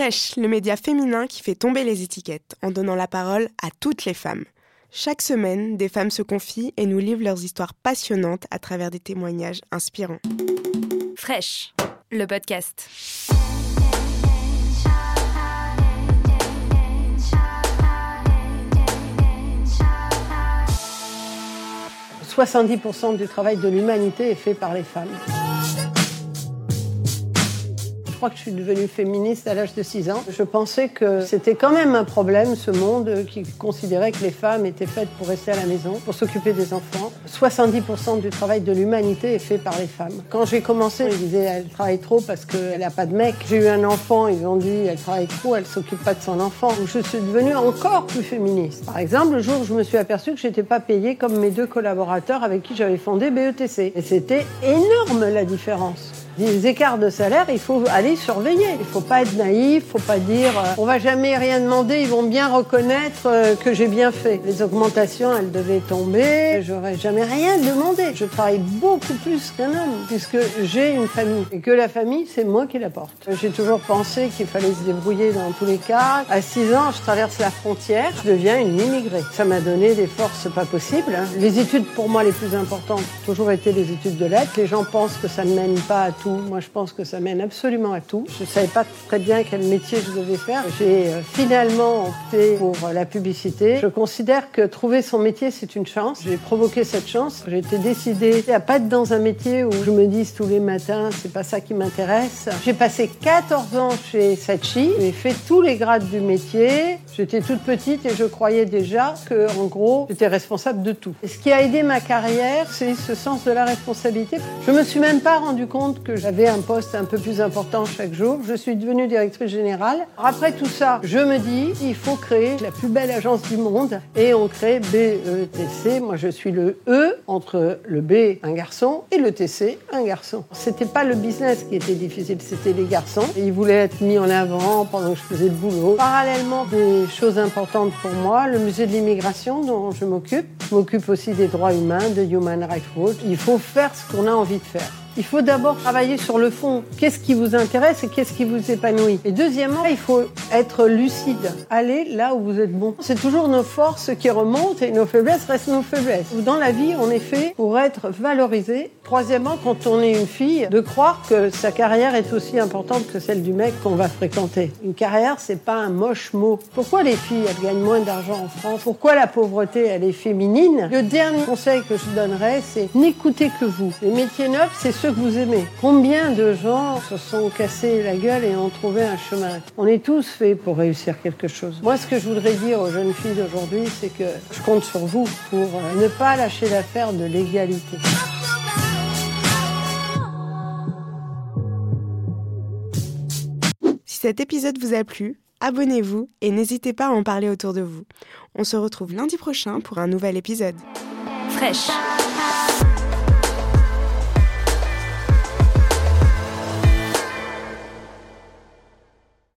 Fresh, le média féminin qui fait tomber les étiquettes en donnant la parole à toutes les femmes. Chaque semaine, des femmes se confient et nous livrent leurs histoires passionnantes à travers des témoignages inspirants. Fresh, le podcast. 70% du travail de l'humanité est fait par les femmes. Je crois que je suis devenue féministe à l'âge de 6 ans. Je pensais que c'était quand même un problème, ce monde qui considérait que les femmes étaient faites pour rester à la maison, pour s'occuper des enfants. 70% du travail de l'humanité est fait par les femmes. Quand j'ai commencé, ils disaient elle travaille trop parce qu'elle n'a pas de mec. J'ai eu un enfant, ils ont dit elle travaille trop, elle s'occupe pas de son enfant. Je suis devenue encore plus féministe. Par exemple, le jour où je me suis aperçue que j'étais pas payée comme mes deux collaborateurs avec qui j'avais fondé BETC. Et c'était énorme la différence des écarts de salaire, il faut aller surveiller. Il faut pas être naïf, faut pas dire euh, on va jamais rien demander, ils vont bien reconnaître euh, que j'ai bien fait. Les augmentations, elles devaient tomber, j'aurais jamais rien demandé. Je travaille beaucoup plus qu'un homme puisque j'ai une famille et que la famille, c'est moi qui la porte. J'ai toujours pensé qu'il fallait se débrouiller dans tous les cas. À 6 ans, je traverse la frontière, je deviens une immigrée. Ça m'a donné des forces pas possibles. Hein. Les études pour moi les plus importantes toujours été les études de lettres. Les gens pensent que ça ne mène pas à moi, je pense que ça mène absolument à tout. Je ne savais pas très bien quel métier je devais faire. J'ai euh, finalement opté pour euh, la publicité. Je considère que trouver son métier, c'est une chance. J'ai provoqué cette chance. Été décidée à pas être dans un métier où je me dise tous les matins, c'est pas ça qui m'intéresse. J'ai passé 14 ans chez Sachi. J'ai fait tous les grades du métier. J'étais toute petite et je croyais déjà que, en gros, j'étais responsable de tout. Ce qui a aidé ma carrière, c'est ce sens de la responsabilité. Je me suis même pas rendu compte que j'avais un poste un peu plus important chaque jour. Je suis devenue directrice générale. Après tout ça, je me dis, il faut créer la plus belle agence du monde. Et on crée BETC. Moi, je suis le E entre le B, un garçon, et le TC, un garçon. C'était pas le business qui était difficile, c'était les garçons. Ils voulaient être mis en avant pendant que je faisais le boulot. Parallèlement, choses importantes pour moi, le musée de l'immigration dont je m'occupe. Je m'occupe aussi des droits humains, de Human Rights Watch. Il faut faire ce qu'on a envie de faire. Il faut d'abord travailler sur le fond. Qu'est-ce qui vous intéresse et qu'est-ce qui vous épanouit? Et deuxièmement, il faut être lucide. Aller là où vous êtes bon. C'est toujours nos forces qui remontent et nos faiblesses restent nos faiblesses. Dans la vie, on est fait pour être valorisé. Troisièmement, quand on est une fille, de croire que sa carrière est aussi importante que celle du mec qu'on va fréquenter. Une carrière, c'est pas un moche mot. Pourquoi les filles, elles gagnent moins d'argent en France? Pourquoi la pauvreté, elle est féminine? Le dernier conseil que je donnerais, c'est n'écoutez que vous. Les métiers neufs, c'est ceux que vous aimez. Combien de gens se sont cassés la gueule et ont trouvé un chemin? On est tous faits pour réussir quelque chose. Moi, ce que je voudrais dire aux jeunes filles d'aujourd'hui, c'est que je compte sur vous pour euh, ne pas lâcher l'affaire de l'égalité. Si cet épisode vous a plu, abonnez-vous et n'hésitez pas à en parler autour de vous. On se retrouve lundi prochain pour un nouvel épisode. Fraîche